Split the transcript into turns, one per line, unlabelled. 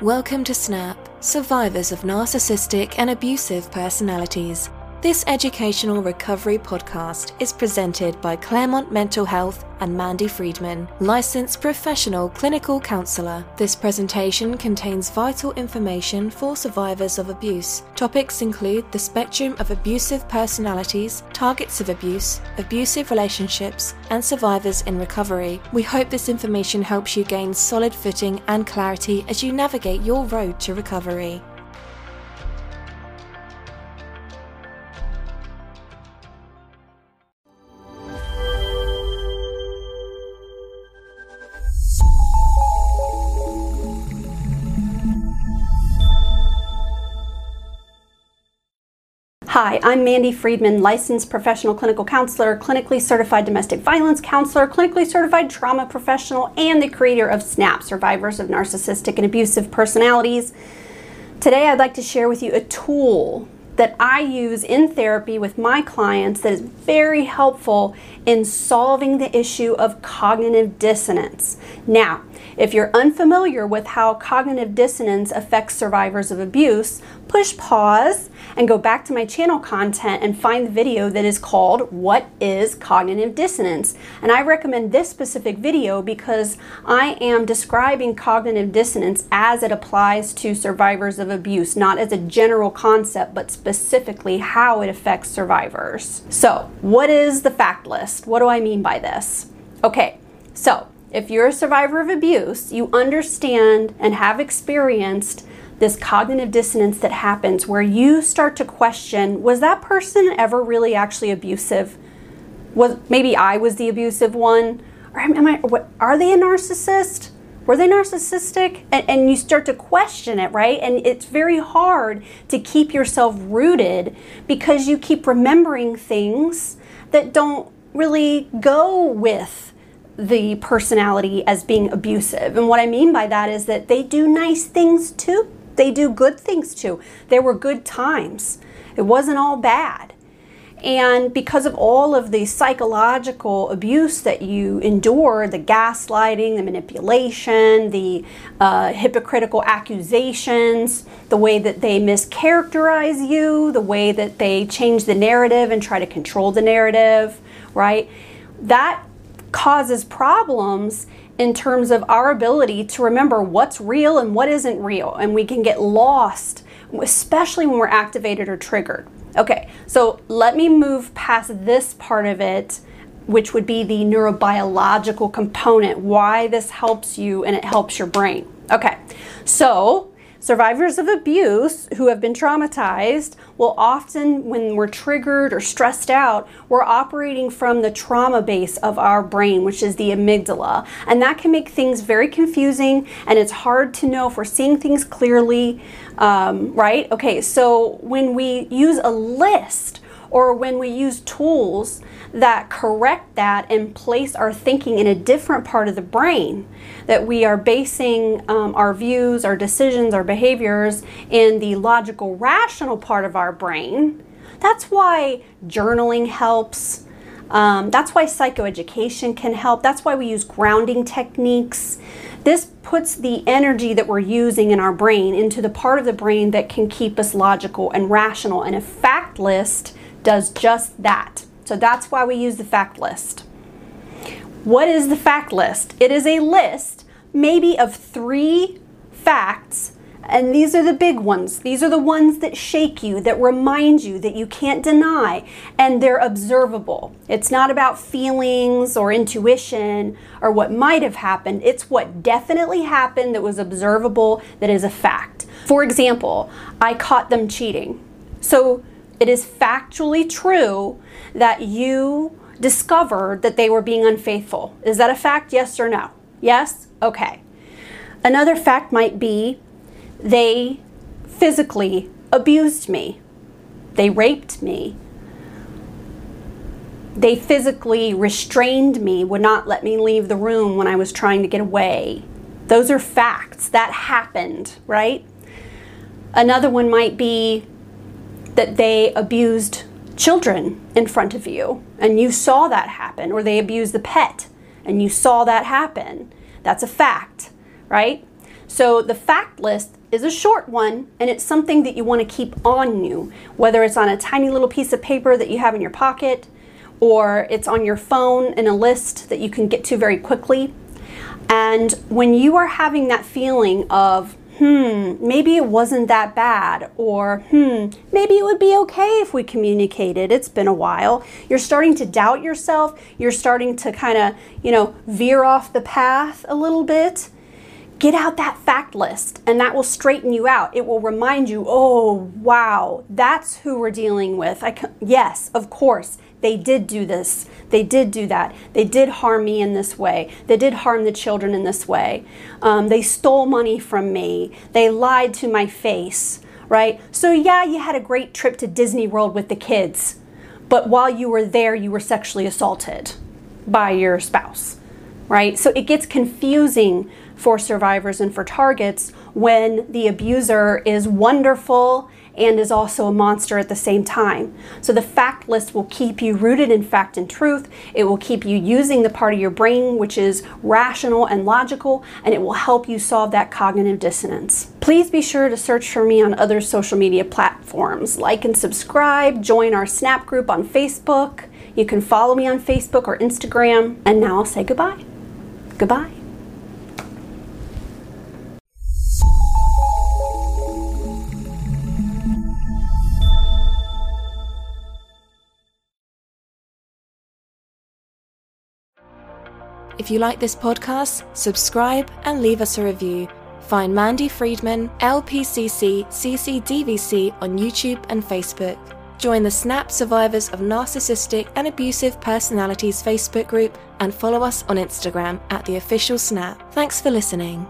Welcome to SNAP, Survivors of Narcissistic and Abusive Personalities. This educational recovery podcast is presented by Claremont Mental Health and Mandy Friedman, licensed professional clinical counselor. This presentation contains vital information for survivors of abuse. Topics include the spectrum of abusive personalities, targets of abuse, abusive relationships, and survivors in recovery. We hope this information helps you gain solid footing and clarity as you navigate your road to recovery.
Hi, I'm Mandy Friedman, licensed professional clinical counselor, clinically certified domestic violence counselor, clinically certified trauma professional, and the creator of SNAP, Survivors of Narcissistic and Abusive Personalities. Today, I'd like to share with you a tool that I use in therapy with my clients that is very helpful in solving the issue of cognitive dissonance. Now, if you're unfamiliar with how cognitive dissonance affects survivors of abuse, push pause and go back to my channel content and find the video that is called What is Cognitive Dissonance? And I recommend this specific video because I am describing cognitive dissonance as it applies to survivors of abuse, not as a general concept, but specifically how it affects survivors. So, what is the fact list? What do I mean by this? Okay, so if you're a survivor of abuse, you understand and have experienced this cognitive dissonance that happens where you start to question was that person ever really actually abusive? Was maybe I was the abusive one? Or am I what, are they a narcissist? Were they narcissistic? And, and you start to question it, right? And it's very hard to keep yourself rooted because you keep remembering things that don't really go with the personality as being abusive. And what I mean by that is that they do nice things too. They do good things too. There were good times. It wasn't all bad. And because of all of the psychological abuse that you endure, the gaslighting, the manipulation, the uh, hypocritical accusations, the way that they mischaracterize you, the way that they change the narrative and try to control the narrative, right? That causes problems in terms of our ability to remember what's real and what isn't real. And we can get lost, especially when we're activated or triggered. Okay, so let me move past this part of it, which would be the neurobiological component, why this helps you and it helps your brain. Okay, so Survivors of abuse who have been traumatized will often, when we're triggered or stressed out, we're operating from the trauma base of our brain, which is the amygdala. And that can make things very confusing and it's hard to know if we're seeing things clearly, um, right? Okay, so when we use a list, or when we use tools that correct that and place our thinking in a different part of the brain, that we are basing um, our views, our decisions, our behaviors in the logical, rational part of our brain. That's why journaling helps. Um, that's why psychoeducation can help. That's why we use grounding techniques. This puts the energy that we're using in our brain into the part of the brain that can keep us logical and rational. And a fact list does just that. So that's why we use the fact list. What is the fact list? It is a list, maybe of three facts, and these are the big ones. These are the ones that shake you, that remind you, that you can't deny, and they're observable. It's not about feelings or intuition or what might have happened. It's what definitely happened that was observable, that is a fact. For example, I caught them cheating. So it is factually true that you discovered that they were being unfaithful. Is that a fact? Yes or no? Yes? Okay. Another fact might be they physically abused me, they raped me, they physically restrained me, would not let me leave the room when I was trying to get away. Those are facts. That happened, right? Another one might be that they abused children in front of you and you saw that happen, or they abused the pet and you saw that happen. That's a fact, right? So the fact list is a short one and it's something that you want to keep on you, whether it's on a tiny little piece of paper that you have in your pocket or it's on your phone in a list that you can get to very quickly. And when you are having that feeling of, hmm, maybe it wasn't that bad, or hmm, maybe it would be okay if we communicated, it's been a while, you're starting to doubt yourself, you're starting to kind of, you know, veer off the path a little bit. Get out that fact list and that will straighten you out. It will remind you, oh, wow, that's who we're dealing with. I yes, of course, they did do this. They did do that. They did harm me in this way. They did harm the children in this way. Um, they stole money from me. They lied to my face, right? So, yeah, you had a great trip to Disney World with the kids, but while you were there, you were sexually assaulted by your spouse, right? So it gets confusing for survivors and for targets when the abuser is wonderful and is also a monster at the same time. So the fact list will keep you rooted in fact and truth. It will keep you using the part of your brain which is rational and logical, and it will help you solve that cognitive dissonance. Please be sure to search for me on other social media platforms. Like and subscribe, join our Snap group on Facebook. You can follow me on Facebook or Instagram. And now I'll say goodbye. Goodbye.
If you like this podcast, subscribe and leave us a review. Find Mandy Friedman, LPCC CCDVC on YouTube and Facebook. Join the SNAP Survivors of Narcissistic and Abusive Personalities Facebook group and follow us on Instagram at the official SNAP. Thanks for listening.